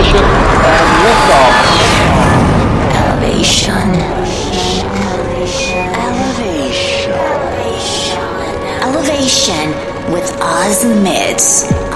ignition and liftoff. Elevation. Elevation. Elevation with Oz Mids.